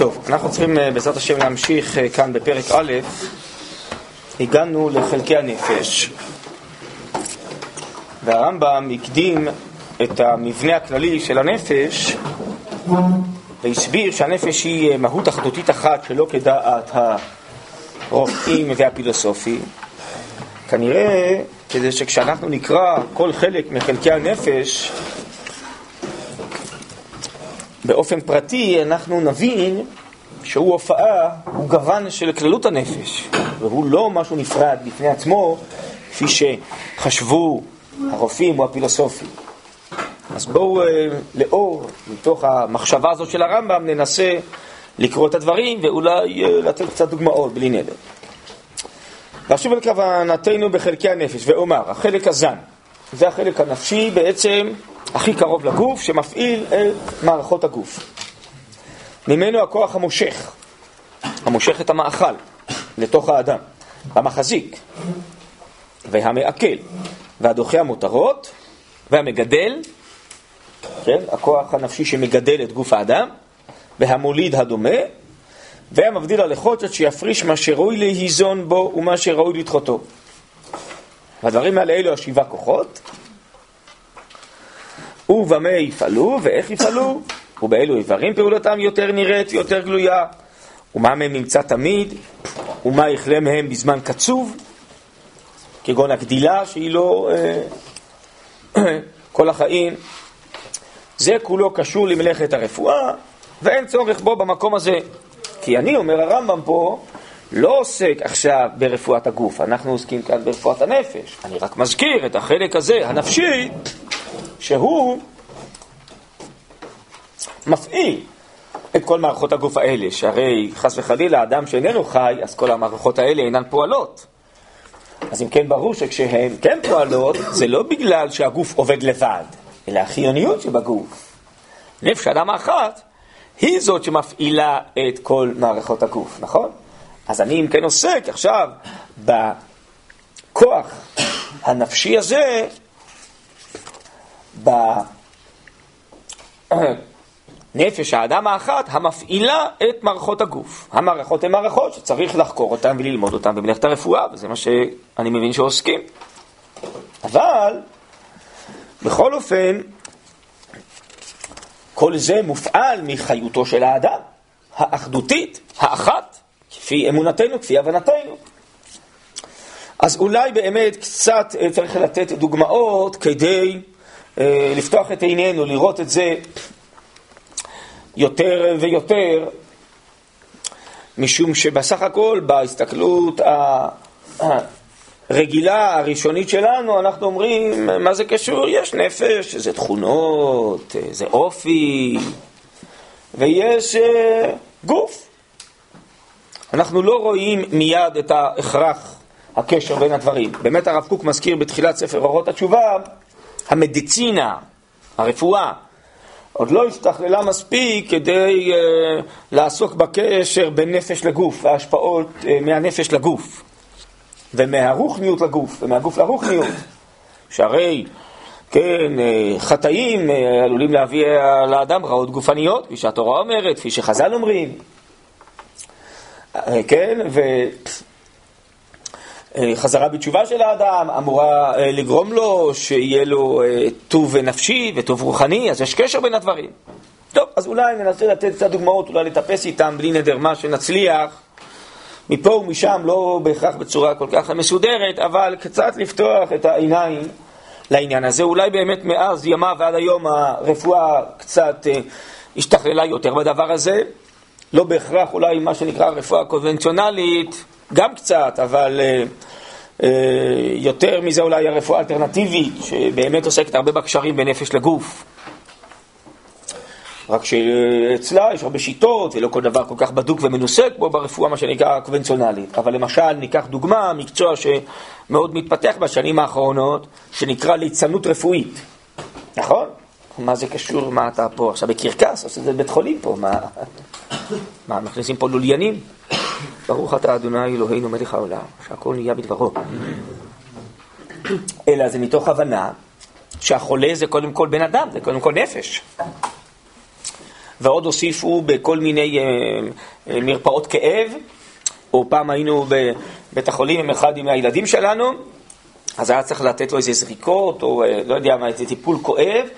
טוב, אנחנו צריכים אה, בעזרת השם להמשיך אה, כאן בפרק א', הגענו לחלקי הנפש, והרמב"ם הקדים את המבנה הכללי של הנפש והסביר שהנפש היא אה, מהות אחדותית אחת שלא כדעת הרופאים והפילוסופים. כנראה כדי שכשאנחנו נקרא כל חלק מחלקי הנפש באופן פרטי אנחנו נבין שהוא הופעה, הוא גוון של כללות הנפש, והוא לא משהו נפרד בפני עצמו, כפי שחשבו הרופאים או הפילוסופים. אז בואו אה, לאור, מתוך המחשבה הזאת של הרמב"ם, ננסה לקרוא את הדברים ואולי אה, לתת קצת דוגמאות בלי נדר. ואשוב אל כוונתנו בחלקי הנפש, ואומר, החלק הזן, זה החלק הנפשי בעצם הכי קרוב לגוף, שמפעיל את מערכות הגוף. ממנו הכוח המושך, המושך את המאכל לתוך האדם, המחזיק והמעכל והדוחה המותרות והמגדל, כן, הכוח הנפשי שמגדל את גוף האדם, והמוליד הדומה, והמבדיל הלכות עד שיפריש מה שראוי להיזון בו ומה שראוי לדחותו. והדברים האלה אלו השבעה כוחות, ובמה יפעלו ואיך יפעלו, ובאילו איברים פעולתם יותר נראית ויותר גלויה, ומה מהם נמצא תמיד, ומה יכלה מהם בזמן קצוב, כגון הגדילה שהיא לא אה, כל החיים. זה כולו קשור למלאכת הרפואה, ואין צורך בו במקום הזה. כי אני, אומר הרמב"ם פה, לא עוסק עכשיו ברפואת הגוף, אנחנו עוסקים כאן ברפואת הנפש. אני רק מזכיר את החלק הזה, הנפשי, שהוא מפעיל את כל מערכות הגוף האלה, שהרי חס וחלילה, אדם שאיננו חי, אז כל המערכות האלה אינן פועלות. אז אם כן, ברור שכשהן כן פועלות, זה לא בגלל שהגוף עובד לבד, אלא החיוניות שבגוף. נפש אדם האחת היא זאת שמפעילה את כל מערכות הגוף, נכון? אז אני אם כן עוסק עכשיו בכוח הנפשי הזה, בנפש האדם האחת המפעילה את מערכות הגוף. המערכות הן מערכות שצריך לחקור אותן וללמוד אותן במלאכת הרפואה, וזה מה שאני מבין שעוסקים. אבל, בכל אופן, כל זה מופעל מחיותו של האדם, האחדותית, האחת, כפי אמונתנו, כפי הבנתנו. אז אולי באמת קצת אה, צריך לתת דוגמאות כדי לפתוח את עינינו, לראות את זה יותר ויותר, משום שבסך הכל בהסתכלות הרגילה, הראשונית שלנו, אנחנו אומרים, מה זה קשור? יש נפש, זה תכונות, זה אופי, ויש אה, גוף. אנחנו לא רואים מיד את ההכרח, הקשר בין הדברים. באמת הרב קוק מזכיר בתחילת ספר אורות התשובה, המדיצינה, הרפואה, עוד לא השתכללה מספיק כדי uh, לעסוק בקשר בין נפש לגוף, וההשפעות uh, מהנפש לגוף, ומהרוחניות לגוף, ומהגוף לרוחניות, שהרי, כן, uh, חטאים uh, עלולים להביא לאדם רעות גופניות, כפי שהתורה אומרת, כפי שחז"ל אומרים, כן. חזרה בתשובה של האדם אמורה אה, לגרום לו שיהיה לו אה, טוב נפשי וטוב רוחני, אז יש קשר בין הדברים. טוב, אז אולי ננסה לתת קצת דוגמאות, אולי לטפס איתם בלי נדר מה שנצליח. מפה ומשם, לא בהכרח בצורה כל כך מסודרת, אבל קצת לפתוח את העיניים לעניין הזה. אולי באמת מאז ימיו ועד היום הרפואה קצת אה, השתכללה יותר בדבר הזה. לא בהכרח אולי מה שנקרא רפואה קונבנציונלית, גם קצת, אבל uh, uh, יותר מזה אולי הרפואה האלטרנטיבית, שבאמת עוסקת הרבה בקשרים בין נפש לגוף. רק שאצלה יש הרבה שיטות, ולא כל דבר כל כך בדוק ומנוסה כמו ברפואה, מה שנקרא קונבנציונלית. אבל למשל, ניקח דוגמה, מקצוע שמאוד מתפתח בשנים האחרונות, שנקרא ליצנות רפואית. נכון? מה זה קשור, מה אתה פה עכשיו בקרקס, עושה את זה בבית חולים פה, מה, מה מכניסים פה לוליינים? ברוך אתה אדוני אלוהינו מלך העולם, שהכל נהיה בדברו. אלא זה מתוך הבנה שהחולה זה קודם כל בן אדם, זה קודם כל נפש. ועוד הוסיפו בכל מיני אה, אה, מרפאות כאב, או פעם היינו בבית החולים עם אחד עם הילדים שלנו, אז היה צריך לתת לו איזה זריקות, או אה, לא יודע מה, איזה טיפול כואב.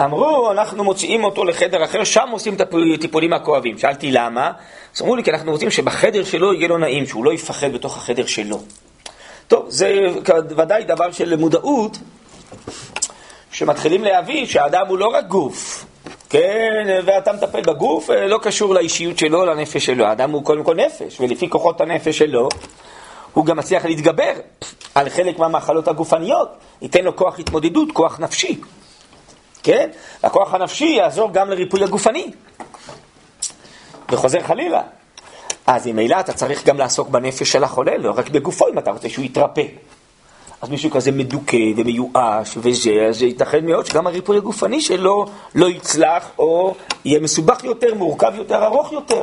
אמרו, אנחנו מוציאים אותו לחדר אחר, שם עושים את הטיפולים הכואבים. שאלתי למה? אז אמרו לי, כי אנחנו רוצים שבחדר שלו יהיה לו נעים, שהוא לא יפחד בתוך החדר שלו. טוב, זה ודאי דבר של מודעות, שמתחילים להבין שהאדם הוא לא רק גוף, כן, ואתה מטפל בגוף, אה, לא קשור לאישיות שלו, לנפש שלו. האדם הוא קודם כל נפש, ולפי כוחות הנפש שלו, הוא גם מצליח להתגבר על חלק מהמחלות הגופניות, ייתן לו כוח התמודדות, כוח נפשי. כן? הכוח הנפשי יעזור גם לריפוי הגופני. וחוזר חלילה. אז ממילא אתה צריך גם לעסוק בנפש של החולה, לא רק בגופו, אם אתה רוצה שהוא יתרפא. אז מישהו כזה מדוכא ומיואש וזה, אז ייתכן מאוד שגם הריפוי הגופני שלו לא יצלח, או יהיה מסובך יותר, מורכב יותר, ארוך יותר.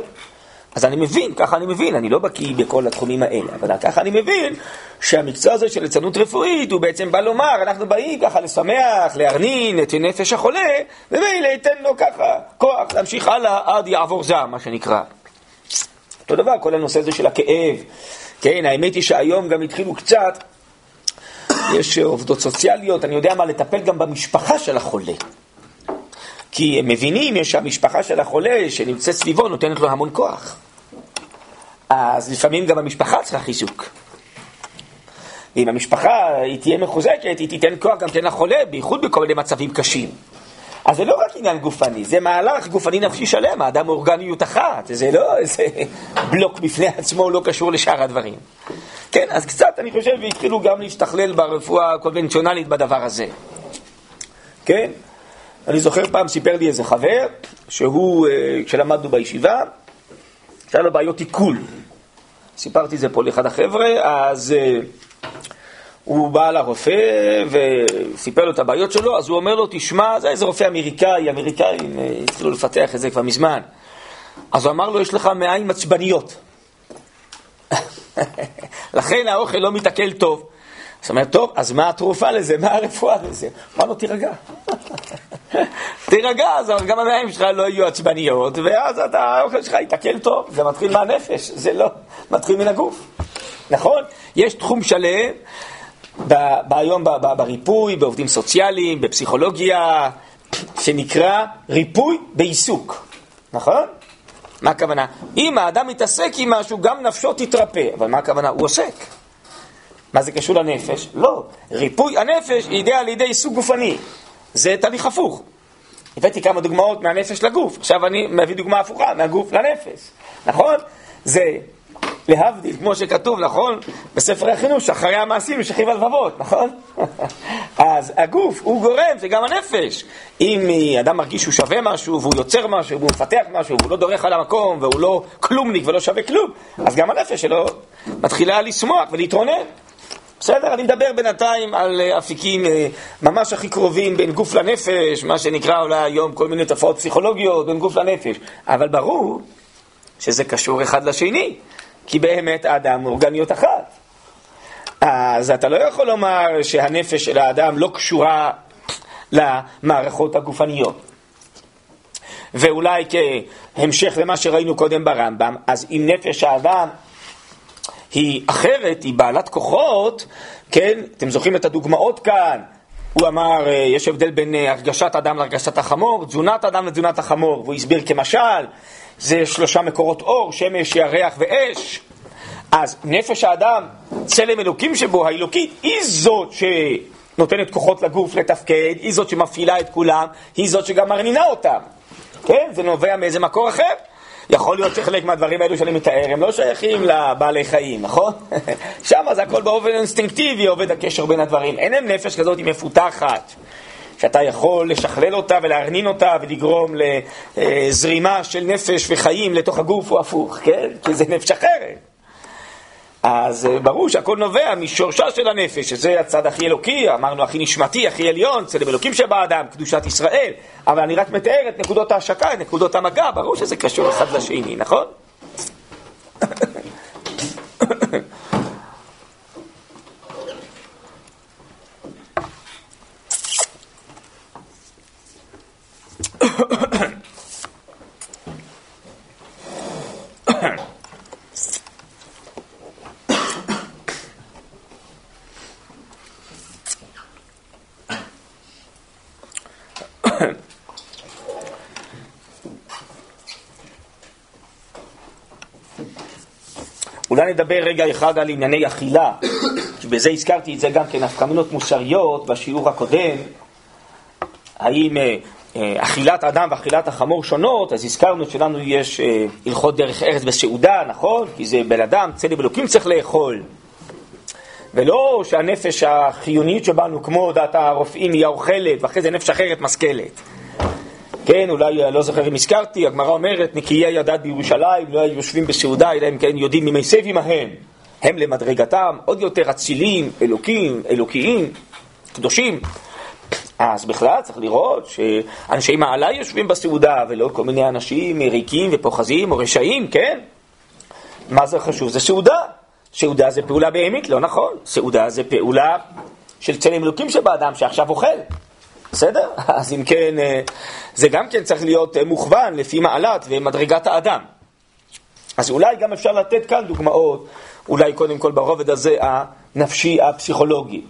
אז אני מבין, ככה אני מבין, אני לא בקיא בכל התחומים האלה, אבל ככה אני מבין שהמקצוע הזה של ליצנות רפואית הוא בעצם בא לומר, אנחנו באים ככה לשמח, להרנין את נפש החולה, ומילא ייתן לו ככה כוח להמשיך הלאה עד יעבור זעם, מה שנקרא. אותו דבר, כל הנושא הזה של הכאב. כן, האמת היא שהיום גם התחילו קצת, יש עובדות סוציאליות, אני יודע מה, לטפל גם במשפחה של החולה. כי הם מבינים שהמשפחה של החולה שנמצאת סביבו נותנת לו המון כוח. אז לפעמים גם המשפחה צריכה חיזוק. ואם המשפחה היא תהיה מחוזקת, היא תיתן כוח גם תן לחולה, בייחוד בכל מיני מצבים קשים. אז זה לא רק עניין גופני, זה מהלך גופני נפשי שלם, האדם הוא אורגניות אחת, זה לא איזה בלוק בפני עצמו, לא קשור לשאר הדברים. כן, אז קצת אני חושב והתחילו גם להשתכלל ברפואה הקונבנציונלית בדבר הזה. כן? אני זוכר פעם סיפר לי איזה חבר, שהוא, אה, כשלמדנו בישיבה, שהיה לו בעיות עיכול. סיפרתי את זה פה לאחד החבר'ה, אז uh, הוא בא לרופא וסיפר לו את הבעיות שלו, אז הוא אומר לו, תשמע, זה איזה רופא אמריקאי, אמריקאים uh, התחילו לפתח את זה כבר מזמן. אז הוא אמר לו, יש לך מעיים עצבניות. לכן האוכל לא מתעכל טוב. זאת אומרת, טוב, אז מה התרופה לזה? מה הרפואה לזה? אמר לו, תירגע. תירגע, אז גם המעיים שלך לא יהיו עצבניות, ואז אתה, האוכל שלך יתקל טוב. זה מתחיל מהנפש, זה לא מתחיל מן הגוף. נכון? יש תחום שלם היום בריפוי, בעובדים סוציאליים, בפסיכולוגיה, שנקרא ריפוי בעיסוק. נכון? מה הכוונה? אם האדם מתעסק עם משהו, גם נפשו תתרפא. אבל מה הכוונה? הוא עוסק. מה זה קשור לנפש? לא. ריפוי הנפש ידי על ידי עיסוק גופני. זה תהליך הפוך. הבאתי כמה דוגמאות מהנפש לגוף, עכשיו אני מביא דוגמה הפוכה, מהגוף לנפש, נכון? זה להבדיל, כמו שכתוב, נכון? בספר החינוך, שאחרי המעשים יש שכיב הלבבות, נכון? אז הגוף הוא גורם, זה גם הנפש. אם אדם מרגיש שהוא שווה משהו, והוא יוצר משהו, והוא מפתח משהו, והוא לא דורך על המקום, והוא לא כלומניק ולא שווה כלום, אז גם הנפש שלו מתחילה לשמוח ולהתרונן. בסדר? אני מדבר בינתיים על אה, אפיקים אה, ממש הכי קרובים בין גוף לנפש, מה שנקרא אולי היום כל מיני תופעות פסיכולוגיות בין גוף לנפש. אבל ברור שזה קשור אחד לשני, כי באמת האדם הוא אורגניות אחת. אז אתה לא יכול לומר שהנפש של האדם לא קשורה למערכות הגופניות. ואולי כהמשך למה שראינו קודם ברמב"ם, אז אם נפש האדם היא אחרת, היא בעלת כוחות, כן? אתם זוכרים את הדוגמאות כאן? הוא אמר, אה, יש הבדל בין אה, הרגשת אדם להרגשת החמור, תזונת אדם לתזונת החמור, והוא הסביר כמשל, זה שלושה מקורות אור, שמש, ירח ואש. אז נפש האדם, צלם אלוקים שבו, האלוקית, היא זאת שנותנת כוחות לגוף לתפקד, היא זאת שמפעילה את כולם, היא זאת שגם מרנינה אותם. כן? זה נובע מאיזה מקור אחר. יכול להיות שחלק מהדברים האלו שאני מתאר הם לא שייכים לבעלי חיים, נכון? שם זה הכל באופן אינסטינקטיבי עובד הקשר בין הדברים. אין להם נפש כזאת מפותחת, שאתה יכול לשכלל אותה ולהרנין אותה ולגרום לזרימה של נפש וחיים לתוך הגוף או הפוך, כן? כי זה נפש אחרת. אז אה, ברור שהכל נובע משורשה של הנפש, שזה הצד הכי אלוקי, אמרנו הכי נשמתי, הכי עליון, צלם אלוקים שבאדם, קדושת ישראל. אבל אני רק מתאר את נקודות ההשקה, את נקודות המגע, ברור שזה קשור אחד לשני, נכון? אולי נדבר רגע אחד על ענייני אכילה, כי בזה הזכרתי את זה גם כן, הפקמינות מוסריות בשיעור הקודם, האם אה, אה, אכילת אדם ואכילת החמור שונות, אז הזכרנו שלנו יש אה, הלכות דרך ארץ בסעודה, נכון? כי זה בן אדם, צלם אלוקים צריך לאכול. ולא שהנפש החיונית שבנו, כמו דעת הרופאים, היא האוכלת, ואחרי זה נפש אחרת משכלת. כן, אולי, אה, לא זוכר אם הזכרתי, הגמרא אומרת, נקיי הדת בירושלים לא היו יושבים בסעודה, אלא אם כן יודעים ממי סב עמהם. הם למדרגתם עוד יותר אצילים, אלוקים, אלוקיים, קדושים. אז בכלל צריך לראות שאנשי מעלה יושבים בסעודה, ולא כל מיני אנשים ריקים ופוחזים או רשעים, כן? מה זה חשוב? זה סעודה. סעודה זה פעולה בהמית, לא נכון. סעודה זה פעולה של צלם אלוקים שבאדם שעכשיו אוכל. בסדר? אז אם כן, אה, זה גם כן צריך להיות אה, מוכוון לפי מעלת ומדרגת האדם. אז אולי גם אפשר לתת כאן דוגמאות, אולי קודם כל ברובד הזה הנפשי הפסיכולוגי,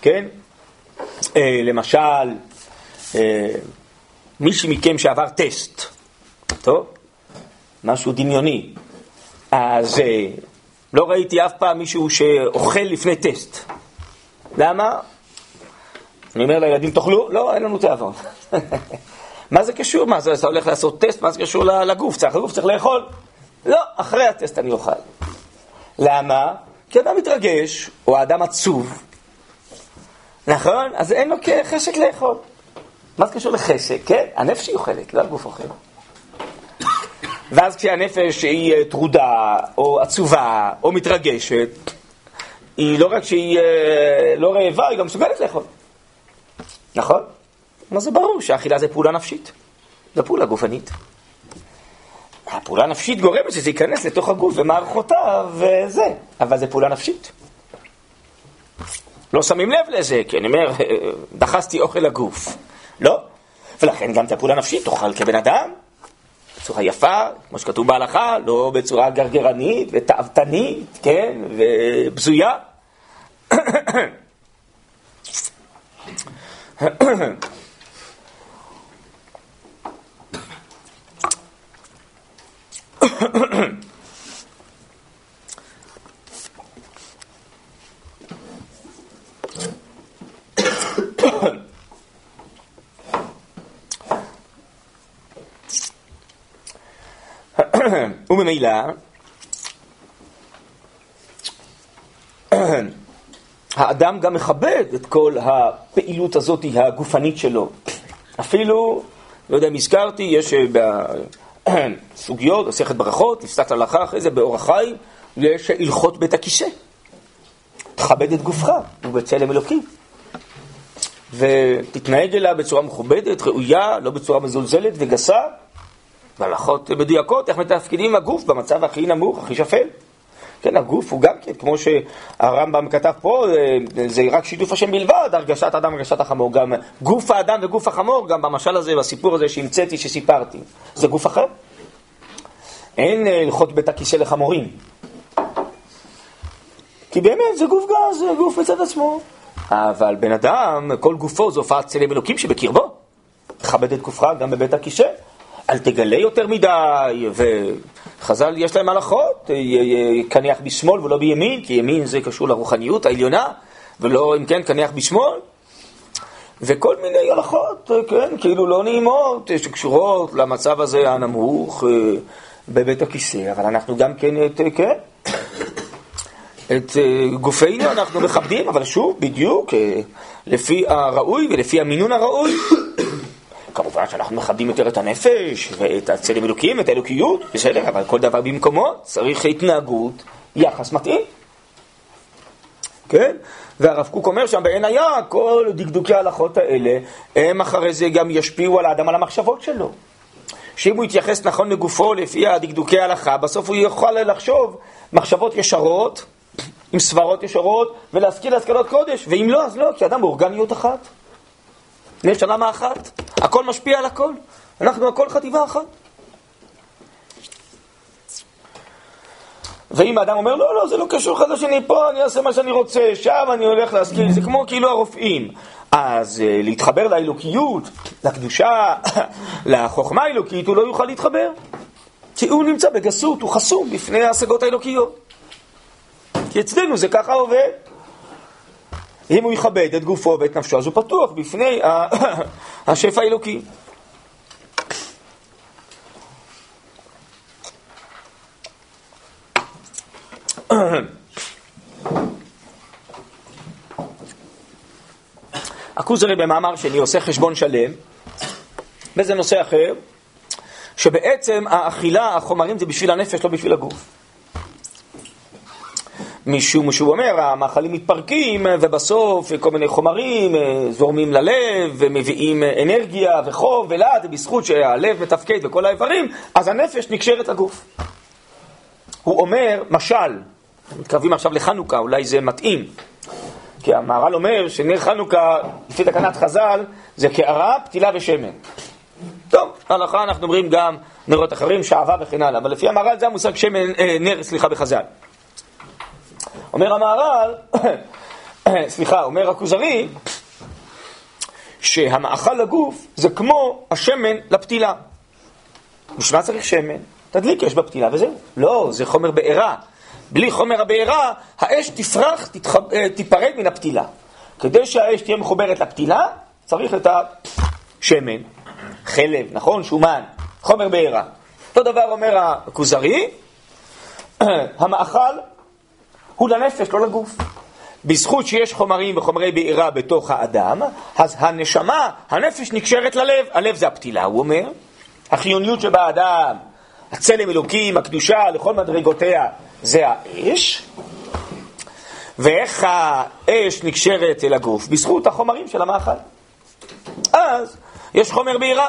כן? אה, למשל, מישהו מכם שעבר טסט, טוב? משהו דמיוני. אז לא ראיתי אף פעם מישהו שאוכל לפני טסט. למה? אני אומר לילדים, תאכלו? לא, אין לנו תיאבון. מה זה קשור? מה זה, אתה הולך לעשות טסט? מה זה קשור לגוף? צריך, הגוף צריך לאכול? לא, אחרי הטסט אני אוכל. למה? כי אדם מתרגש, או האדם עצוב, נכון? אז אין לו חשק לאכול. מה זה קשור לחשק? כן, הנפש היא אוכלת, לא הגוף אוכל. ואז כשהנפש היא אה, טרודה, או עצובה, או מתרגשת, היא לא רק שהיא אה, לא רעבה, היא גם מסוגלת לאכול. נכון? מה זה ברור שאכילה זה פעולה נפשית. זו פעולה גופנית. הפעולה הנפשית גורמת שזה ייכנס לתוך הגוף ומערכותיו וזה, אבל זה פעולה נפשית. לא שמים לב לזה, כי אני אומר, דחסתי אוכל לגוף. לא. ולכן גם את הפעולה הנפשית תאכל כבן אדם, בצורה יפה, כמו שכתוב בהלכה, לא בצורה גרגרנית ותאוותנית, כן, ובזויה. وبميلا האדם גם מכבד את כל הפעילות הזאת הגופנית שלו. אפילו, לא יודע אם הזכרתי, יש בסוגיות, מסכת ברכות, נפסק הלכה אחרי זה באורח חיים, יש הלכות בית הכיסא. תכבד את גופך, הוא בצלם אלוקים. ותתנהג אליו בצורה מכובדת, ראויה, לא בצורה מזולזלת וגסה, והלכות מדויקות, איך מתפקידים הגוף במצב הכי נמוך, הכי שפל. כן, הגוף הוא גם כן, כמו שהרמב"ם כתב פה, אה, זה רק שיתוף השם בלבד, הרגשת האדם, הרגשת החמור. גם גוף האדם וגוף החמור, גם במשל הזה, בסיפור הזה שהמצאתי, שסיפרתי, זה גוף אחר. אין אה, הלכות בית הכיסא לחמורים. כי באמת זה גוף גז, זה גוף מצד עצמו. אבל בן אדם, כל גופו זו הופעת צלם אלוקים שבקרבו. תכבד את גופך גם בבית הכיסא. אל תגלה יותר מדי, וחז"ל יש להם הלכות, קניח בשמאל ולא בימין, כי ימין זה קשור לרוחניות העליונה, ולא אם כן קניח בשמאל. וכל מיני הלכות, כן, כאילו לא נעימות, שקשורות למצב הזה הנמוך אה, בבית הכיסא, אבל אנחנו גם כן, את, כן, את אה, גופנו אנחנו מכבדים, אבל שוב, בדיוק, אה, לפי הראוי ולפי המינון הראוי. כמובן שאנחנו מכבדים יותר את הנפש ואת הצלם אלוקים, את האלוקיות, בסדר, אבל כל דבר במקומו צריך התנהגות, יחס מתאים. כן? והרב קוק אומר שם בעין היה, כל דקדוקי ההלכות האלה, הם אחרי זה גם ישפיעו על האדם, על המחשבות שלו. שאם הוא יתייחס נכון לגופו לפי הדקדוקי ההלכה, בסוף הוא יוכל לחשוב מחשבות ישרות, עם סברות ישרות, ולהשכיל להשכלות קודש, ואם לא, אז לא, כי אדם באורגניות אחת. יש עלמה אחת, הכל משפיע על הכל, אנחנו הכל חטיבה אחת. ואם האדם אומר, לא, לא, זה לא קשור אחד לשני, פה אני אעשה מה שאני רוצה, שם אני הולך להשכיל, זה כמו כאילו הרופאים. אז uh, להתחבר לאלוקיות, לקדושה, לחוכמה האלוקית, הוא לא יוכל להתחבר. כי הוא נמצא בגסות, הוא חסום בפני ההשגות האלוקיות. כי אצלנו זה ככה עובד. אם הוא יכבד את גופו ואת נפשו, אז הוא פתוח בפני השפע האלוקי. הכוזרי במאמר שלי עושה חשבון שלם, וזה נושא אחר, שבעצם האכילה, החומרים זה בשביל הנפש, לא בשביל הגוף. משום שהוא אומר, המאכלים מתפרקים ובסוף כל מיני חומרים אה, זורמים ללב ומביאים אנרגיה וחום ולעד, ובזכות שהלב מתפקד וכל האיברים, אז הנפש נקשרת לגוף. הוא אומר, משל, מתקרבים עכשיו לחנוכה, אולי זה מתאים, כי המהר"ל אומר שנר חנוכה, לפי תקנת חז"ל, זה קערה, פתילה ושמן. טוב, בהלכה אנחנו אומרים גם נרות אחרים, שעווה וכן הלאה, אבל לפי המהר"ל זה המושג שמן, אה, נר, סליחה, בחז"ל. אומר המהר"ל, סליחה, אומר הכוזרי, שהמאכל לגוף זה כמו השמן לפתילה. בשביל מה צריך שמן? תדליק אש בפתילה וזהו. לא, זה חומר בעירה. בלי חומר הבעירה, האש תפרח, תתח... אה, תיפרד מן הפתילה. כדי שהאש תהיה מחוברת לפתילה, צריך את השמן, חלב, נכון? שומן, חומר בעירה. אותו דבר אומר הכוזרי, המאכל הוא לנפש, לא לגוף. בזכות שיש חומרים וחומרי בעירה בתוך האדם, אז הנשמה, הנפש נקשרת ללב. הלב זה הפתילה, הוא אומר. החיוניות שבאדם, הצלם אלוקים, הקדושה לכל מדרגותיה, זה האש. ואיך האש נקשרת אל הגוף? בזכות החומרים של המאכל. אז יש חומר בעירה.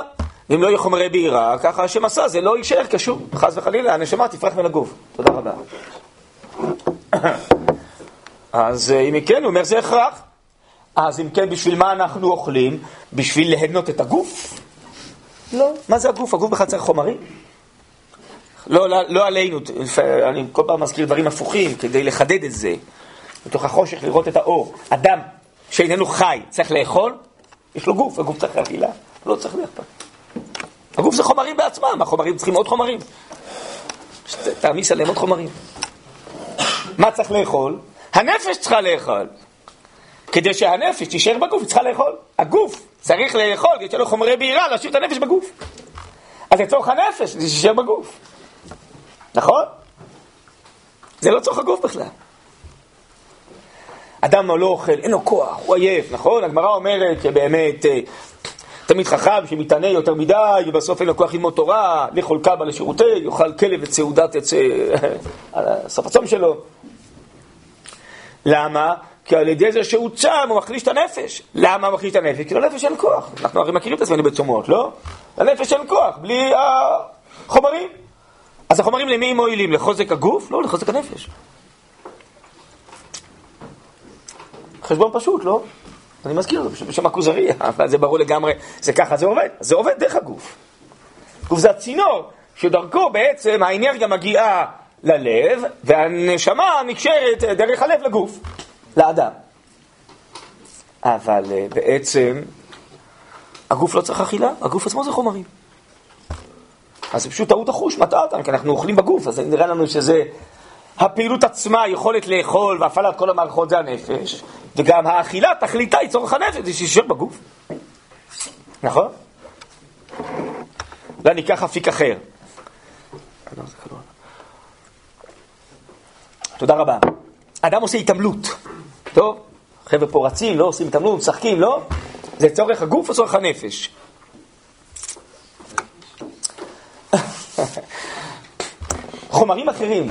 ואם לא יהיו חומרי בעירה, ככה השם עשה, זה לא יישאר קשור. חס וחלילה, הנשמה תפרח מן הגוף. תודה רבה. אז אה, אם כן, הוא אומר זה הכרח. אז אם כן, בשביל מה אנחנו אוכלים? בשביל ליהנות את הגוף? לא. מה זה הגוף? הגוף בכלל צריך חומרים. לא, לא, לא עלינו, אני כל פעם מזכיר דברים הפוכים כדי לחדד את זה. בתוך החושך לראות את האור. אדם שאיננו חי צריך לאכול, יש לו גוף, הגוף צריך לאכילה, לא צריך לאכול. הגוף זה חומרים בעצמם, החומרים צריכים עוד חומרים. תעמיס עליהם עוד חומרים. מה צריך לאכול? הנפש צריכה לאכול. כדי שהנפש תישאר בגוף, היא צריכה לאכול. הגוף צריך לאכול, כדי שיהיה לו חומרי בעירה, להשאיר את הנפש בגוף. אז לצורך הנפש, זה תישאר בגוף. נכון? זה לא צורך הגוף בכלל. אדם לא אוכל, אין לו כוח, הוא עייף, נכון? הגמרא אומרת שבאמת אה, תמיד חכם שמתענה יותר מדי, ובסוף אין לו כוח ללמוד תורה, לאכול קבא לשירותי, יאכל כלב את סעודת את סוף הצום שלו. למה? כי על ידי זה שהוא צם, הוא מחליש את הנפש. למה הוא מחליש את הנפש? כי לנפש אין כוח. אנחנו הרי מכירים את עצמנו בצומות, לא? לנפש אין כוח, בלי החומרים. אז החומרים למי הם מועילים? לחוזק הגוף? לא, לחוזק הנפש. חשבון פשוט, לא? אני מזכיר, בשם הכוזרי, אבל זה ברור לגמרי, זה ככה זה עובד. זה עובד דרך הגוף. גוף זה הצינור, שדרכו בעצם האנרגיה מגיעה ללב, והנשמה נקשרת דרך הלב לגוף, לאדם. אבל אה, בעצם הגוף לא צריך אכילה, הגוף עצמו זה חומרים. אז זה פשוט טעות החוש, מטעה אותם, כי אנחנו אוכלים בגוף, אז נראה לנו שזה... הפעילות עצמה, יכולת לאכול והפעלת כל המערכות זה הנפש, וגם האכילה, תכליתה היא צורך הנפש, זה שישאר בגוף. נכון? ואני אקח אפיק אחר. תודה רבה. אדם עושה התעמלות. טוב, חבר'ה פה רצים, לא עושים התעמלות, משחקים, לא? זה צורך הגוף או צורך הנפש? חומרים אחרים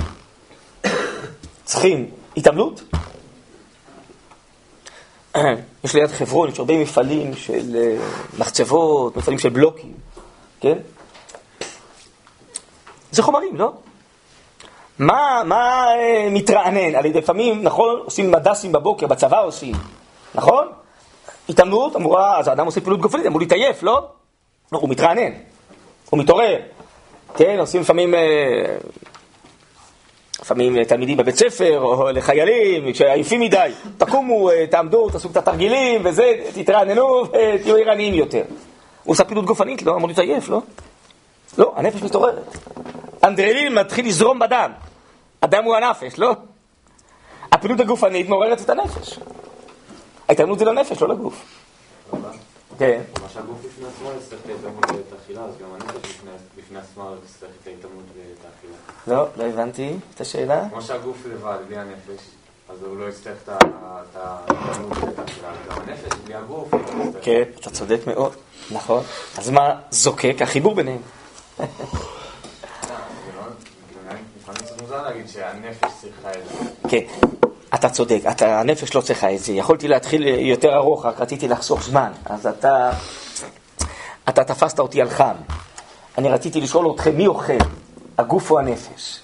צריכים התעמלות? יש ליד חברון, יש הרבה מפעלים של אה, מחצבות, מפעלים של בלוקים, כן? זה חומרים, לא? מה, מה אה, מתרענן? הרי לפעמים, נכון, עושים מדסים בבוקר, בצבא עושים, נכון? התעמלות אמורה, אז האדם עושה פעילות גופנית, אמור להתעייף, לא? לא, הוא מתרענן, הוא מתעורר. כן, עושים לפעמים, אה, לפעמים לתלמידים בבית ספר, או לחיילים, כשעייפים מדי, תקומו, אה, תעמדו, תעשו קצת תרגילים, וזה, תתרעננו ותהיו ערניים יותר. הוא עושה פעילות גופנית, לא? אמור להתעייף, לא? לא, הנפש מתעוררת. אנדרלין מתחיל לזרום בדם. הדם הוא הנפש, לא? הפעילות הגופנית מעוררת את הנפש. ההתאמנות זה לנפש, לא לגוף. כן. מה שהגוף בפני עצמו יצטרך את ההתאמנות ואת האכילה, אז גם יצטרך את ההתאמנות ואת האכילה. לא, לא הבנתי את השאלה. כמו שהגוף לבד, בלי הנפש, אז הוא לא יצטרך את ההתאמנות ואת האכילה. גם הנפש, בלי הגוף, כן, אתה צודק מאוד, נכון. אז מה זוקק? החיבור ביניהם. כן, אתה צודק, אתה, הנפש לא צריכה את זה. יכולתי להתחיל יותר ארוך, רק רציתי לחסוך זמן. אז אתה, אתה תפסת אותי על חם. אני רציתי לשאול אתכם, מי אוכל, הגוף או הנפש?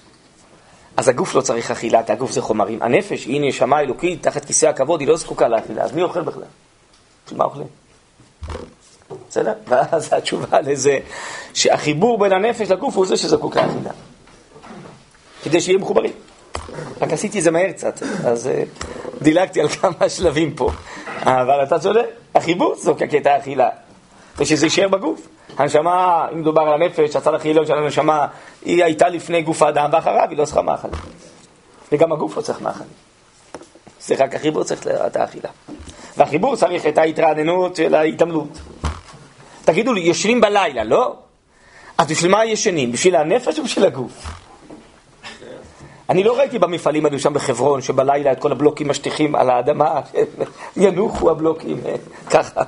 אז הגוף לא צריך אכילה, כי הגוף זה חומרים. הנפש היא נשמה אלוקית, תחת כיסא הכבוד, היא לא זקוקה לאכילה. אז מי אוכל בכלל? מה אוכלים? בסדר? ואז התשובה לזה, שהחיבור בין הנפש לגוף הוא זה שזקוק לאכילה. כדי שיהיה מחוברים. רק עשיתי את זה מהר קצת, אז uh, דילגתי על כמה שלבים פה. אבל אתה צודק, החיבור זוקק את האכילה, ושזה יישאר בגוף. הנשמה, אם מדובר על הנפש, הצד הכי עליון של הנשמה, היא הייתה לפני גוף האדם, ואחריו היא לא צריכה מאכלים. וגם הגוף לא צריך מאכלים. זה רק החיבור צריך את האכילה. והחיבור צריך את ההתרעננות של ההתעמלות. תגידו לי, ישנים בלילה, לא? אז בשביל מה ישנים? בשביל הנפש או בשביל הגוף? אני לא ראיתי במפעלים האלו שם בחברון, שבלילה את כל הבלוקים משטיחים על האדמה, ינוחו הבלוקים, ככה.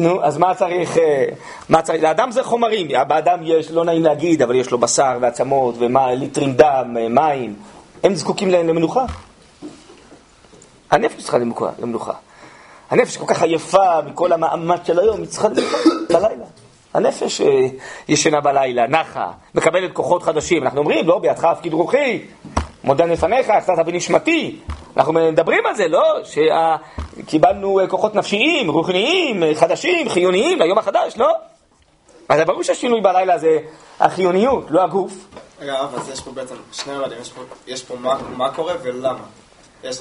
נו, אז מה צריך, אה, מה צריך, לאדם זה חומרים, באדם יש, לא נעים להגיד, אבל יש לו בשר ועצמות וליטרים דם, אה, מים, הם זקוקים למנוחה. הנפש צריכה למנוחה. הנפש כל כך עייפה מכל המאמץ של היום, היא צריכה למנוחה בלילה. הנפש אה, ישנה בלילה, נחה, מקבלת כוחות חדשים. אנחנו אומרים, לא, בידך הפקיד רוחי, מודה לפניך, קצת אבי נשמתי. אנחנו מדברים על זה, לא? שקיבלנו אה, כוחות נפשיים, רוחניים, אה, חדשים, חיוניים ליום החדש, לא? אז ברור שהשינוי בלילה זה החיוניות, לא הגוף. רגע, אז יש פה בעצם שני רבדים, יש פה, יש פה מה, מה קורה ולמה. יש,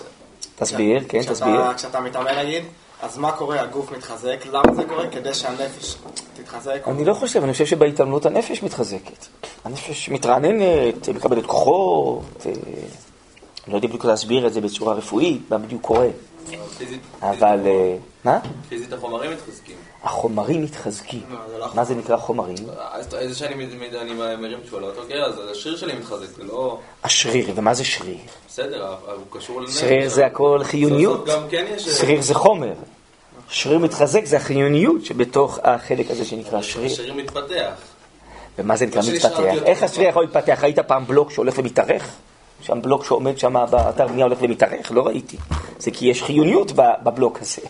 תסביר, כן, תסביר. כשאתה מתאמן נגיד, אז מה קורה? הגוף מתחזק, למה זה קורה? כדי שהנפש תתחזק? אני לא חושב, אני חושב שבהתאמנות הנפש מתחזקת. הנפש מתרעננת, מקבלת כוחות, אה, לא יודע בדיוק להסביר את זה בצורה רפואית, מה בדיוק קורה. אבל... אה, מה? פיזית החומרים מתחזקים. החומרים מתחזקים. לא מה זה נקרא חומרים? איזה שאני מרים תשולות, אוקיי, אז השריר שלי מתחזק, זה לא... השריר, ומה זה שריר? בסדר, הוא קשור לנפש. שריר זה הכל חיוניות. כן שריר זה חומר. שריר מתחזק זה החיוניות שבתוך החלק הזה שנקרא שריר. השריר מתפתח. ומה זה נקרא מתפתח? איך השריר יכול להתפתח? ראית פעם בלוק שהולך ומתארך? שם בלוק שעומד שם באתר בנייה הולך ומתארך? לא ראיתי. זה כי יש חיוניות בבלוק הזה.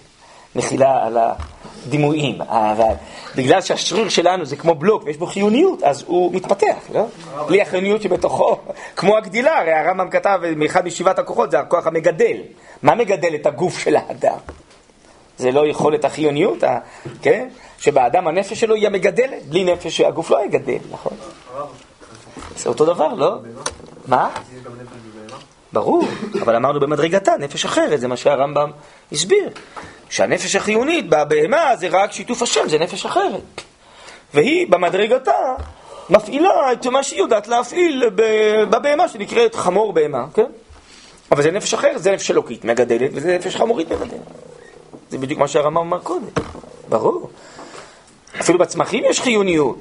מחילה על הדימויים, אבל בגלל שהשריר שלנו זה כמו בלוק ויש בו חיוניות, אז הוא מתפתח, לא? בלי החיוניות שבתוכו, כמו הגדילה, הרי הרמב"ם כתב, מאחד משבעת הכוחות זה הכוח המגדל. מה מגדל את הגוף של האדם? זה לא יכולת החיוניות, כן? שבאדם הנפש שלו היא המגדלת, בלי נפש הגוף לא יגדל, נכון? זה אותו דבר, לא? מה? ברור, אבל אמרנו במדרגתה, נפש אחרת, זה מה שהרמב"ם הסביר. שהנפש החיונית בבהמה זה רק שיתוף השם, זה נפש אחרת. והיא במדרגתה מפעילה את מה שהיא יודעת להפעיל בבהמה שנקראת חמור בהמה, כן? אבל זה נפש אחרת, זה נפש אלוקית מגדלת וזה נפש חמורית מגדלת. זה בדיוק מה שהרמב"ם אמר קודם, ברור. אפילו בצמחים יש חיוניות.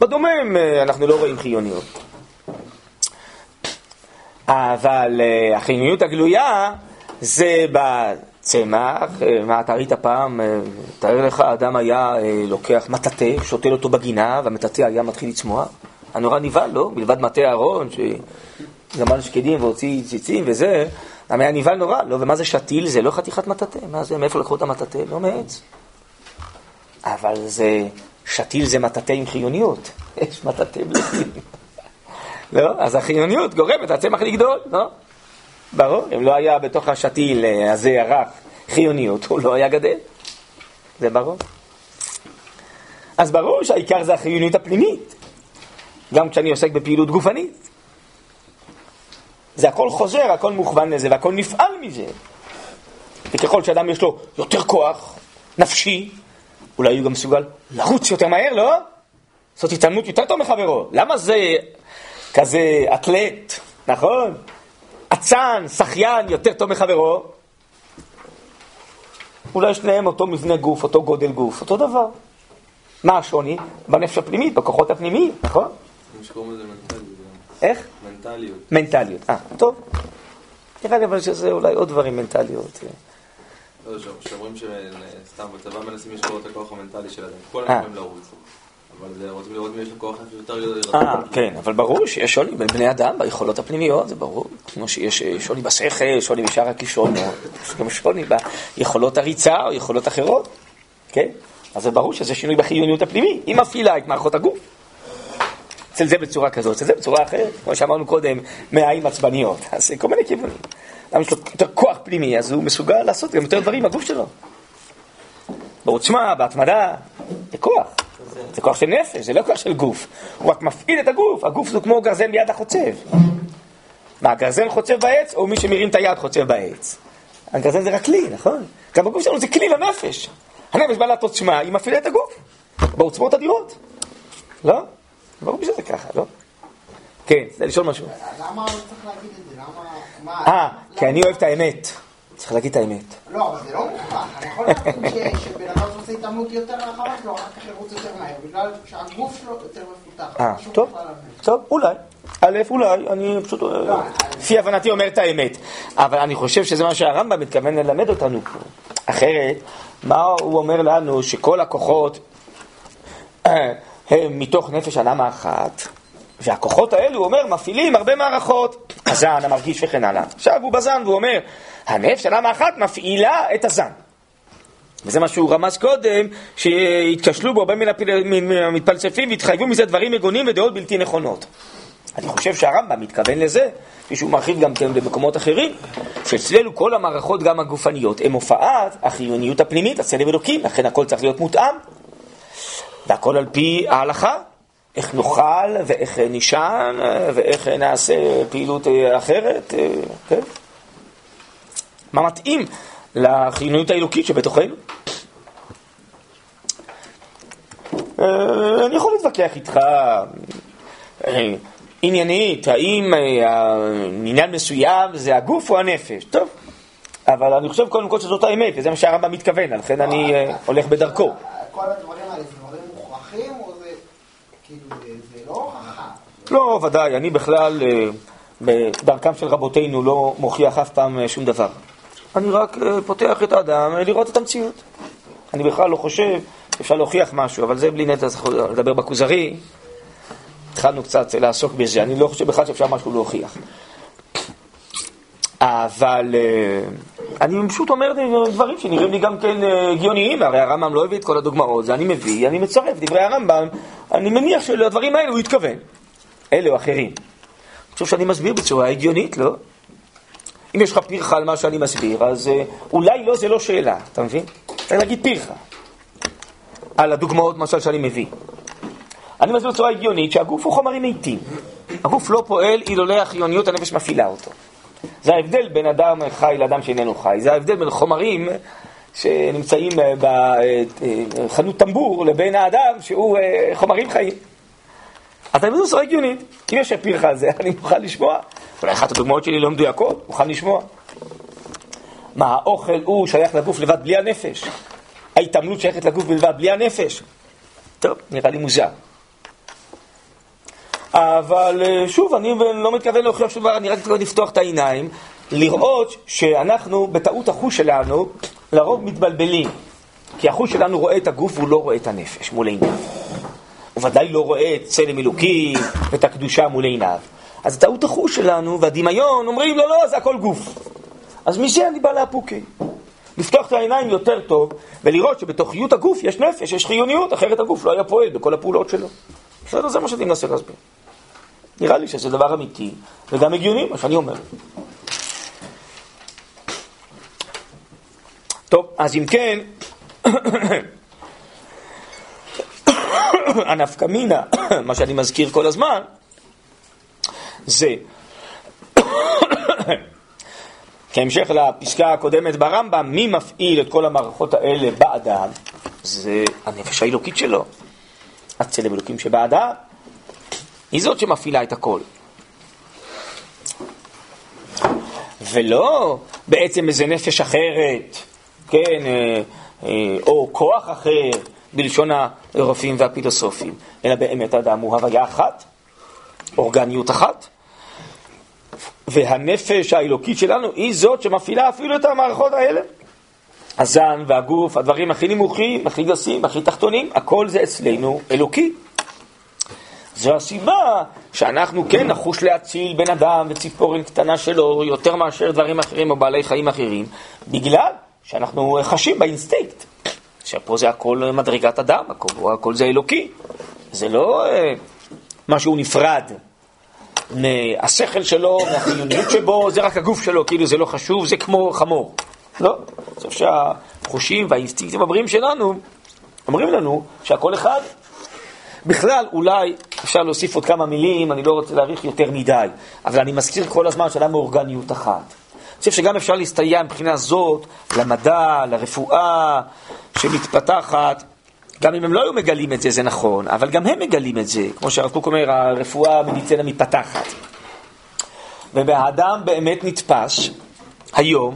בדומם אה, אנחנו לא רואים חיוניות. אבל אה, החיוניות הגלויה זה בצמח, אה, מה אתה ראית פעם, תאר לך, אדם היה לוקח מטאטא, שותל אותו בגינה, והמטאטא היה מתחיל לצמוח. הנורא נבהל, לא? מלבד מטה אהרון, שגמל שקדים והוציא ציצים וזה, גם היה נבהל נורא, לא? ומה זה שתיל? זה לא חתיכת מטאטא. מה זה, מאיפה לקחו את המטאטא? לא מעץ. אבל זה, שתיל זה מטאטא עם חיוניות. יש מטאטא חיוניות. לא? אז החיוניות גורמת הצמח לגדול, לא? ברור, אם לא היה בתוך השתיל אה, הזה הרק חיוניות, הוא לא היה גדל. זה ברור. אז ברור שהעיקר זה החיוניות הפנימית, גם כשאני עוסק בפעילות גופנית. זה הכל חוזר, הכל מוכוון לזה, והכל נפעל מזה. וככל שאדם יש לו יותר כוח נפשי, אולי הוא גם מסוגל לרוץ יותר מהר, לא? זאת התעלמות יותר טוב מחברו. למה זה כזה אתלט, נכון? אצן, שחיין, יותר טוב מחברו? אולי שניהם אותו מבנה גוף, אותו גודל גוף, אותו דבר. מה השוני? בנפש הפנימית, בכוחות הפנימיים, נכון? איך? מנטליות. מנטליות. אה, טוב. נראה לי אבל שזה אולי עוד דברים מנטליות. לא, ש- שאומרים שסתם בצבא מנסים לשבור את הכוח המנטלי של אדם. כל אה. יכולים לרוץ. אבל רוצים לראות מי יש לו כוח יותר גדול. אה, כן, אבל ברור שיש שוני בין בני אדם ביכולות הפנימיות, זה ברור. כמו שיש אה, שוני בשכל, שוני בשאר הכישרונות, יש גם שוני ביכולות הריצה או יכולות אחרות, כן? אז זה ברור שזה שינוי בחיוניות הפנימית, היא מפעילה את מערכות הגוף. אצל זה בצורה כזאת, אצל זה בצורה אחרת, כמו שאמרנו קודם, מעיים עצבניות, אז כל מיני כיוונים. למה יש לו יותר כוח פנימי, אז הוא מסוגל לעשות גם יותר דברים בגוף שלו. בעוצמה, בהתמדה, זה כוח. זה כוח של נפש, זה לא כוח של גוף. הוא רק מפעיל את הגוף, הגוף זה כמו גרזן ביד החוצב. מה, הגרזן חוצב בעץ, או מי שמרים את היד חוצב בעץ? הגרזן זה רק כלי, נכון? גם בגוף שלנו זה כלי לנפש. הנפש בעלת עוצמה, היא מפעילה את הגוף. בעוצמות אדירות. לא? ברור שזה ככה, לא? כן, זה לשאול משהו. למה הוא צריך להגיד את זה? למה... מה- אה, כי אני אוהב את האמת. צריך להגיד את האמת. לא, אבל זה לא מוכרח. אני יכול להבין ש- שבן אדם שעושה התעמלות יותר רחבה שלו, אחר כך ירוץ יותר מהר, בגלל שהגוף שלו יותר מפותח. אה, טוב, לא. טוב, אולי. א', אולי, אני פשוט, אה, לפי הבנתי אומר את האמת. אבל אני חושב שזה מה שהרמב"ם מתכוון ללמד אותנו פה. אחרת, מה הוא אומר לנו? שכל הכוחות אה, הם מתוך נפש אדם האחת, והכוחות האלו, הוא אומר, מפעילים הרבה מערכות. הזן, המרגיש וכן הלאה. עכשיו הוא בזן, והוא אומר, הנפש אדם האחת מפעילה את הזן. וזה מה שהוא רמז קודם, שהתקשלו בו הרבה מן והתחייבו מזה דברים מגונים ודעות בלתי נכונות. אני חושב שהרמב"ם מתכוון לזה, כפי מרחיב גם כן במקומות אחרים, שאצלנו כל המערכות, גם הגופניות, הן הופעת החיוניות הפנימית, הצלם אלוקים, לכן הכל צריך להיות מותאם. והכל על פי ההלכה, איך נאכל ואיך נישן ואיך נעשה פעילות אה, אחרת, אה, כן? מה מתאים לחיוניות האלוקית שבתוכנו. אה, אני יכול להתווכח איתך עניינית, האם עניין מסוים זה הגוף או הנפש. טוב, אבל אני חושב קודם כל שזאת האמת, וזה מה שהרמב"ם מתכוון, לכן אני הולך בדרכו. כל הדברים האלה זה דברים מוכרחים, או זה... כאילו, זה- זה לא הוכחה. לא, ודאי, אני בכלל אה, בדרכם של רבותינו לא מוכיח אף פעם אה, שום דבר. אני רק אה, פותח את האדם לראות את המציאות. אני בכלל לא חושב שאפשר להוכיח משהו, אבל זה בלי נטע, לדבר בכוזרי. התחלנו קצת לעסוק בזה, אני לא חושב בכלל שאפשר משהו להוכיח. אבל אני פשוט אומר דברים שנראים לי גם כן הגיוניים, הרי הרמב"ם לא הביא את כל הדוגמאות, זה אני מביא, אני מצרף דברי הרמב"ם, אני מניח שלדברים האלה הוא התכוון, אלה או אחרים. אני חושב שאני מסביר בצורה הגיונית, לא? אם יש לך פרחה על מה שאני מסביר, אז אה, אולי לא, זה לא שאלה, אתה מבין? צריך להגיד פרחה. על הדוגמאות, למשל, שאני מביא. אני מסביר בצורה הגיונית שהגוף הוא חומרים מתים. הגוף לא פועל אילולא החיוניות הנפש מפעילה אותו. זה ההבדל בין אדם חי לאדם שאיננו חי. זה ההבדל בין חומרים שנמצאים אה, בחנות טמבור לבין האדם שהוא אה, חומרים חיים. אז מבין בצורה הגיונית. אם יש פרחה על זה, אני מוכן לשמוע. אולי אחת הדוגמאות שלי לא מדויקות, מוכן לשמוע. מה, האוכל הוא שייך לגוף לבד בלי הנפש? ההתעמלות שייכת לגוף בלבד בלי הנפש? טוב, נראה לי מוזר. אבל אה, שוב, אני לא מתכוון להוכיח שום דבר, אני רק מתכוון לפתוח את העיניים, לראות שאנחנו, בטעות החוש שלנו, לרוב מתבלבלים. כי החוש שלנו רואה את הגוף והוא לא רואה את הנפש מול עיניו. הוא ודאי לא רואה את צלם אלוקים ואת הקדושה מול עיניו. אז טעות החוש שלנו והדמיון אומרים, לא, לא, זה הכל גוף. אז מזה אני בא לאפוקי. לפתוח את העיניים יותר טוב ולראות שבתוכיות הגוף יש נפש, יש חיוניות, אחרת הגוף לא היה פועל בכל הפעולות שלו. בסדר, זה מה שאני מנסה להסביר. נראה לי שזה דבר אמיתי וגם הגיוני, מה שאני אומר. טוב, אז אם כן, הנפקא מינה, מה שאני מזכיר כל הזמן, זה כהמשך לפסקה הקודמת ברמב"ם, מי מפעיל את כל המערכות האלה באדם? זה הנפש האלוקית שלו. הצלם אלוקים שבאדם. היא זאת שמפעילה את הכל. ולא בעצם איזה נפש אחרת, כן, אה, אה, או כוח אחר, בלשון הרופאים והפילוסופים, אלא באמת האדם הוא הוויה אחת, אורגניות אחת, והנפש האלוקית שלנו היא זאת שמפעילה אפילו את המערכות האלה. הזן והגוף, הדברים הכי נמוכים, הכי גסים, הכי תחתונים, הכל זה אצלנו אלוקי. זו הסיבה שאנחנו כן נחוש להציל בן אדם וציפורן קטנה שלו יותר מאשר דברים אחרים או בעלי חיים אחרים, בגלל שאנחנו חשים באינסטינקט. שפה זה הכל מדרגת אדם, הכל, הכל זה אלוקי. זה לא אה, משהו נפרד מהשכל שלו, מהחיוניות שבו, זה רק הגוף שלו, כאילו זה לא חשוב, זה כמו חמור. לא, אני חושב שהחושים והאינסטינקטים הבריאים שלנו אומרים לנו שהכל אחד. בכלל, אולי אפשר להוסיף עוד כמה מילים, אני לא רוצה להאריך יותר מדי, אבל אני מזכיר כל הזמן שאדם מאורגניות אחת. חושב שגם אפשר להסתייע מבחינה זאת למדע, לרפואה שמתפתחת, גם אם הם לא היו מגלים את זה, זה נכון, אבל גם הם מגלים את זה. כמו שהרב קוק אומר, הרפואה המדיצנה מתפתחת. ובאדם באמת נתפס היום,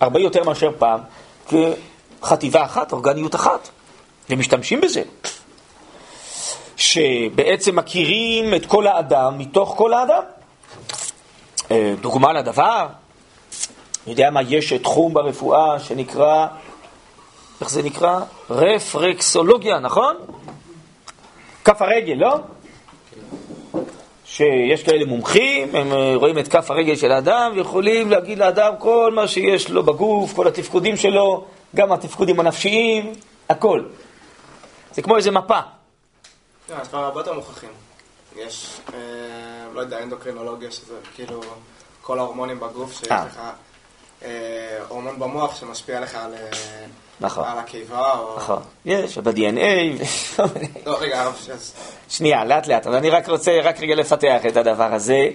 הרבה יותר מאשר פעם, כחטיבה אחת, אורגניות אחת, ומשתמשים בזה. שבעצם מכירים את כל האדם מתוך כל האדם. אה, דוגמה לדבר, אני יודע מה, יש תחום ברפואה שנקרא, איך זה נקרא? רפרקסולוגיה, נכון? כף הרגל, לא? שיש כאלה מומחים, הם אה, רואים את כף הרגל של האדם ויכולים להגיד לאדם כל מה שיש לו בגוף, כל התפקודים שלו, גם התפקודים הנפשיים, הכל. זה כמו איזה מפה. לא, יש כבר הרבה יותר מוכחים. יש, אה, לא יודע, אנדוקרינולוגיה, שזה כאילו כל ההורמונים בגוף, שיש אה. לך הורמון במוח שמשפיע לך על, אה, נכון. על הקיבה, או... נכון. יש, ב-DNA. לא, רגע, שנייה, לאט לאט, אבל אני רק רוצה רק רגע לפתח את הדבר הזה.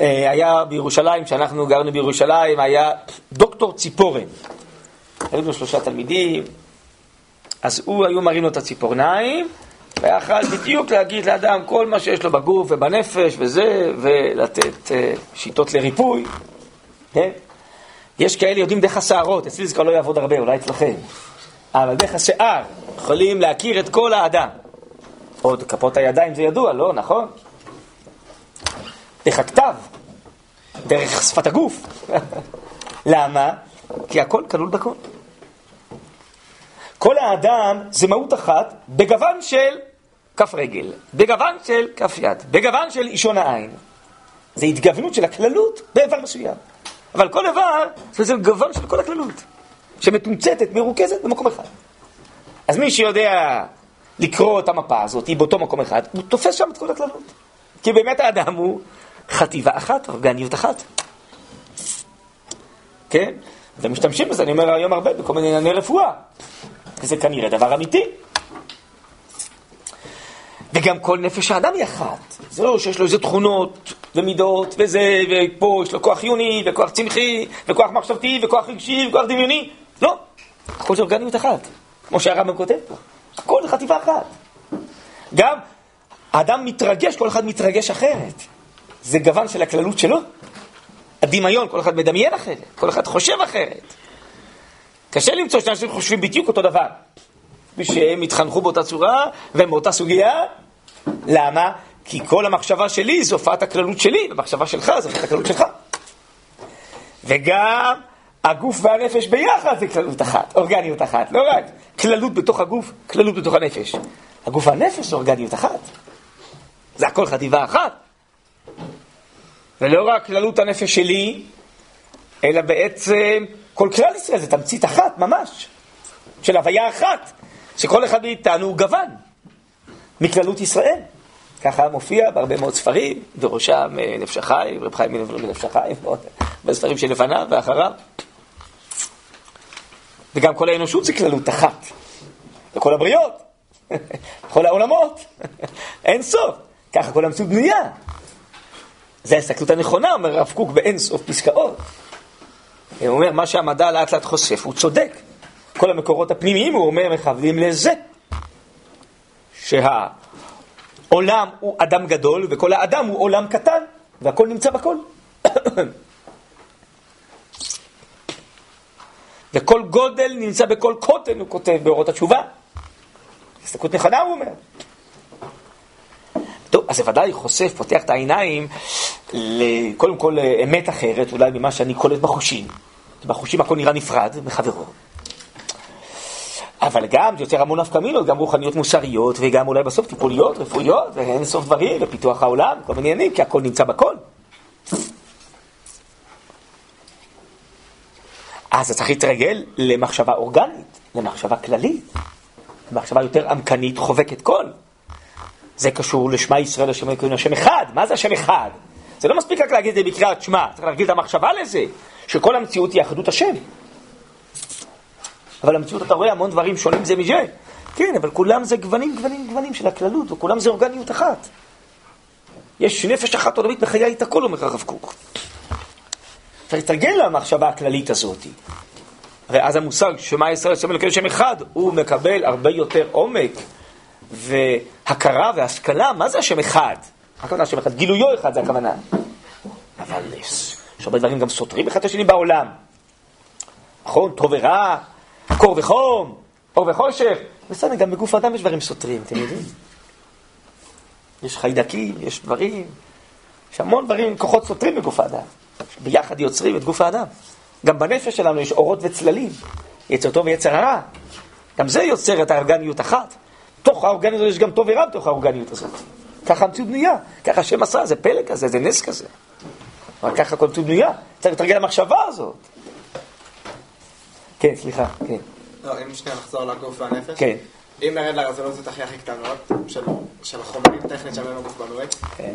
אה, היה בירושלים, כשאנחנו גרנו בירושלים, היה דוקטור ציפורן. היו לו שלושה תלמידים, אז הוא, היו מראים לו את הציפורניים, ויכל בדיוק להגיד לאדם כל מה שיש לו בגוף ובנפש וזה, ולתת אה, שיטות לריפוי. כן? יש כאלה יודעים דרך השערות, אצלי זה כבר לא יעבוד הרבה, אולי אצלכם. אבל דרך השיער יכולים להכיר את כל האדם. עוד כפות הידיים זה ידוע, לא, נכון? דרך הכתב, דרך שפת הגוף. למה? כי הכל כלול בכל. כל האדם זה מהות אחת בגוון של כף רגל, בגוון של כף יד, בגוון של אישון העין. זה התגוונות של הכללות באיבר מסוים. אבל כל איבר זה, זה גוון של כל הכללות, שמתומצתת, מרוכזת במקום אחד. אז מי שיודע לקרוא את המפה הזאת, היא באותו מקום אחד, הוא תופס שם את כל הכללות. כי באמת האדם הוא חטיבה אחת, אורגניות אחת. כן? ומשתמשים בזה, אני אומר היום הרבה, בכל מיני ענייני רפואה. וזה כנראה דבר אמיתי. וגם כל נפש האדם היא אחת. זה לא שיש לו איזה תכונות ומידות וזה, ופה יש לו כוח חיוני, וכוח צמחי, וכוח מחשבתי, וכוח רגשי, וכוח דמיוני. לא. הכל זה אורגניות אחת. כמו שהרמב"ם כותב פה. הכל זה חטיבה אחת. גם האדם מתרגש, כל אחד מתרגש אחרת. זה גוון של הכללות שלו. הדמיון, כל אחד מדמיין אחרת, כל אחד חושב אחרת. קשה למצוא שאנשים חושבים בדיוק אותו דבר. שהם התחנכו באותה צורה והם באותה סוגיה. למה? כי כל המחשבה שלי זו הופעת הכללות שלי, והמחשבה שלך זו הופעת הכללות שלך. וגם הגוף והנפש ביחד זה כללות אחת, אורגניות אחת. לא רק כללות בתוך הגוף, כללות בתוך הנפש. הגוף והנפש זה אורגניות אחת. זה הכל חטיבה אחת. ולא רק כללות הנפש שלי, אלא בעצם כל כלל ישראל זה תמצית אחת ממש, של הוויה אחת, שכל אחד מאיתנו הוא גוון מכללות ישראל. ככה מופיע בהרבה מאוד ספרים, בראשם אה, נפש החיים, רב חיים מנפש החיים, בספרים שלפניו ואחריו. וגם כל האנושות זה כללות אחת, וכל הבריות, כל העולמות, אין סוף. ככה כל המציאות בנויה. זה ההסתכלות הנכונה, אומר הרב קוק באין סוף פסקאות. הוא אומר, מה שהמדע לאט לאט חושף, הוא צודק. כל המקורות הפנימיים, הוא אומר, מכוונים לזה. שהעולם הוא אדם גדול, וכל האדם הוא עולם קטן, והכל נמצא בכל. וכל גודל נמצא בכל קוטן, הוא כותב באורות התשובה. הסתכלות נכונה, הוא אומר. טוב, אז זה ודאי חושף, פותח את העיניים, קודם כל אמת אחרת, אולי ממה שאני קולט בחושים. בחושים הכל נראה נפרד מחברו. אבל גם זה יוצר המון נפקמינות, גם רוחניות מוסריות, וגם אולי בסוף טיפוליות, רפואיות, ואין סוף דברים, ופיתוח העולם, כל מיני עניינים, כי הכל נמצא בכל. אז אתה צריך להתרגל למחשבה אורגנית, למחשבה כללית, למחשבה יותר עמקנית, חובקת כל. זה קשור לשמע ישראל, השם אלוקינו, השם אחד. מה זה השם אחד? זה לא מספיק רק להגיד את זה בקריאת שמע, צריך להגיד את המחשבה לזה, שכל המציאות היא אחדות השם. אבל המציאות, אתה רואה המון דברים שונים זה מזה. כן, אבל כולם זה גוונים, גוונים, גוונים של הכללות, וכולם זה אורגניות אחת. יש נפש אחת עולמית בחיי את הכל, אומר הרב קוק. צריך להתרגל למחשבה הכללית הזאת. הרי אז המושג שמע ישראל, שם אלוקינו שם אחד, הוא מקבל הרבה יותר עומק והכרה והשכלה, מה זה השם אחד? הכוונה השם אחד? גילויו אחד זה הכוונה. אבל יש הרבה דברים גם סותרים אחד את השני בעולם. נכון? טוב ורע, קור וחום, אור וחושך. בסדר, גם בגוף האדם יש דברים סותרים, אתם יודעים? יש חיידקים, יש דברים, יש המון דברים, כוחות סותרים בגוף האדם. ביחד יוצרים את גוף האדם. גם בנפש שלנו יש אורות וצללים, יצר טוב ויצר הרע. גם זה יוצר את האורגניות אחת. בתוך האורגניות יש גם טוב ורע בתוך האורגניות הזאת. ככה המציאות בנויה, ככה השם עשה, זה פלא כזה, זה נס כזה. אבל ככה כל המציאות בנויה, צריך להתרגל למחשבה הזאת. כן, סליחה, כן. לא, אם שנייה נחזור לגוף והנפש. כן. אם נרד לרזולוציות הכי הכי קטנות, של, של חומרים טכנית שהמם הגוף בנוי, כן.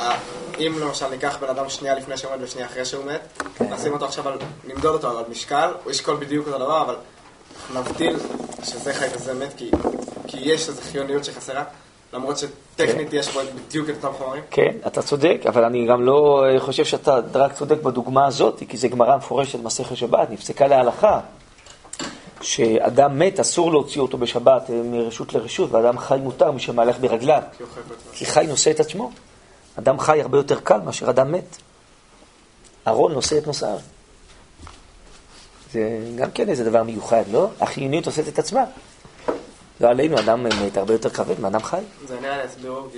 אה, אם למשל ניקח בן אדם שנייה לפני שהוא מת ושנייה אחרי שהוא מת, כן. נשים אותו עכשיו על, נמדוד אותו על משקל, הוא ישקול בדיוק אותו דבר, אבל נבדיל שזה חי וזה מת, כי, כי יש איזו חיוניות שחסרה, למרות שטכנית יש בו בדיוק את אותם חומרים. כן, אתה צודק, אבל אני גם לא אה, חושב שאתה רק צודק בדוגמה הזאת, כי זו גמרא מפורשת במסכת שבת, נפסקה להלכה, שאדם מת, אסור להוציא אותו בשבת אה, מרשות לרשות, ואדם חי מותר מי שמהלך ברגליו, כי חי נושא את עצמו. אדם חי הרבה יותר קל מאשר אדם מת. ארון נושא את נושאיו. זה גם כן איזה דבר מיוחד, לא? החיוניות עושה את עצמה. לא עלינו, אדם מת הרבה יותר כבד מאדם חי. זה נראה לי הסבירו,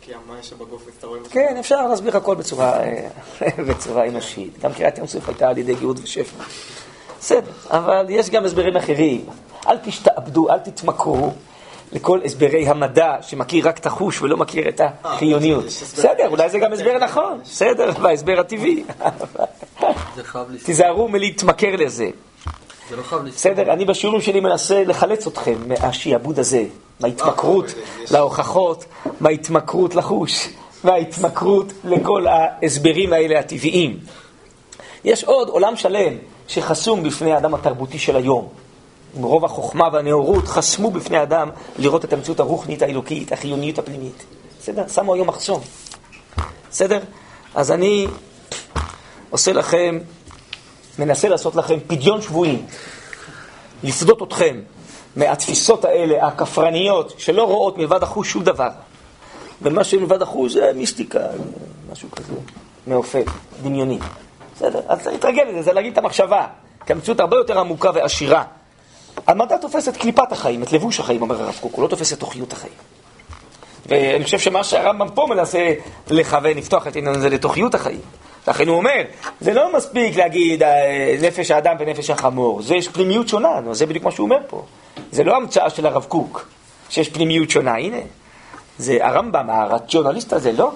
כי, המים שבגוף מסתובבים. כן, אפשר להסביר הכל אה, בצורה אנושית. גם קריאת ים סוף הייתה על ידי גאות ושפע. בסדר, אבל יש גם הסברים אחרים. אל תשתעבדו, אל תתמכרו לכל הסברי המדע שמכיר רק את החוש ולא מכיר את החיוניות. הסבר- בסדר, אולי זה גם הסבר נכון, בסדר, וההסבר הטבעי. תיזהרו מלהתמכר לזה. זה לא. בסדר, אני בשיעורים שלי מנסה לחלץ אתכם מהשיעבוד הזה, מההתמכרות אה, יש- להוכחות, מההתמכרות לחוש, מההתמכרות לכל ההסברים האלה הטבעיים. יש עוד עולם שלם שחסום בפני האדם התרבותי של היום. מרוב החוכמה והנאורות חסמו בפני האדם לראות את המציאות הרוחנית האלוקית, החיוניות הפנימית. בסדר? שמו היום מחסום. בסדר? אז אני עושה לכם, מנסה לעשות לכם פדיון שבויים, לפדות אתכם מהתפיסות האלה, הכפרניות, שלא רואות מלבד החוש שום דבר. ומה שמלבד החוש זה מיסטיקה, משהו כזה, מעופף, דמיוני. בסדר, אז צריך להתרגל לזה, זה להגיד את המחשבה, כי המציאות הרבה יותר עמוקה ועשירה. המדע תופס את קליפת החיים, את לבוש החיים, אומר הרב קוק, הוא לא תופס את תוכיות החיים. ואני חושב שמה שהרמב"ם פה מנסה לכוון, לפתוח את העניין הזה לתוכיות החיים. לכן הוא אומר, זה לא מספיק להגיד אה, נפש האדם ונפש החמור, זה יש פנימיות שונה, זה בדיוק מה שהוא אומר פה. זה לא המצאה של הרב קוק, שיש פנימיות שונה, הנה. זה הרמב"ם, הרציונליסט הזה, לא?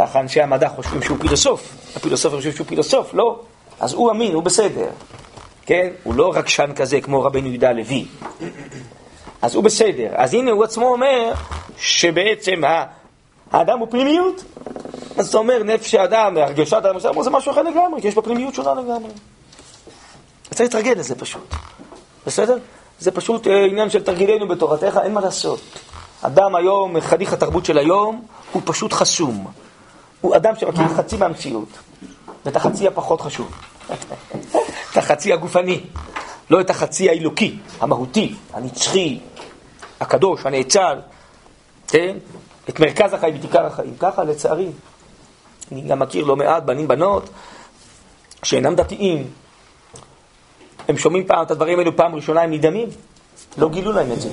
ככה אנשי המדע חושבים שהוא פילוסוף, הפילוסוף חושב שהוא פילוסוף, לא. אז הוא אמין, הוא בסדר. כן? הוא לא רגשן כזה כמו רבנו יהודה הלוי. אז הוא בסדר. אז הנה הוא עצמו אומר שבעצם האדם הוא פנימיות. אז אתה אומר נפש האדם, הרגשת האדם, זה משהו אחר לגמרי, כי יש בה פנימיות שונה לגמרי. אז צריך להתרגל לזה פשוט. בסדר? זה פשוט אה, עניין של תרגילנו בתורתך, אין מה לעשות. אדם היום, חניך התרבות של היום, הוא פשוט חסום. הוא אדם שמכיר חצי מהמציאות, ואת החצי הפחות חשוב. את החצי הגופני, לא את החצי האלוקי, המהותי, הנצחי, הקדוש, הנאצל, כן? את מרכז החיים, את עיקר החיים. ככה, לצערי, אני גם מכיר לא מעט בנים, בנות, שאינם דתיים. הם שומעים פעם את הדברים האלו פעם ראשונה, הם נדהמים. לא גילו להם את זה.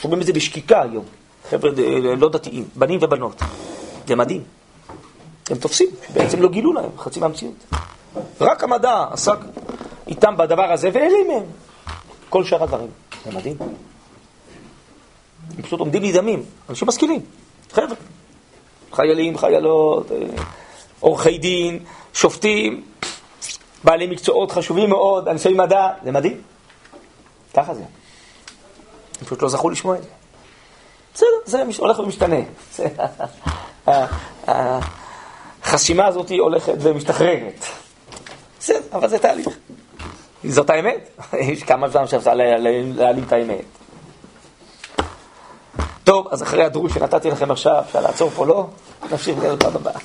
שומעים את זה בשקיקה היום. חבר'ה אה, לא דתיים, בנים ובנות. זה מדהים. הם תופסים, שבעצם לא גילו להם חצי מהמציאות. רק המדע עסק איתם בדבר הזה והעלים מהם כל שאר הדברים. זה מדהים. הם פשוט עומדים נדהמים, אנשים משכילים, חבר'ה. חיילים, חיילות, אה, עורכי דין, שופטים, בעלי מקצועות חשובים מאוד, אנשי מדע, זה מדהים. ככה זה. הם פשוט לא זכו לשמוע את זה. בסדר, זה הולך ומשתנה. החסימה הזאת הולכת ומשתחררת. בסדר, אבל זה תהליך. זאת האמת. יש כמה זמן שאפשר להעלים את האמת. טוב, אז אחרי הדרוש שנתתי לכם עכשיו, אפשר לעצור פה, לא? נמשיך בפעם הבאה.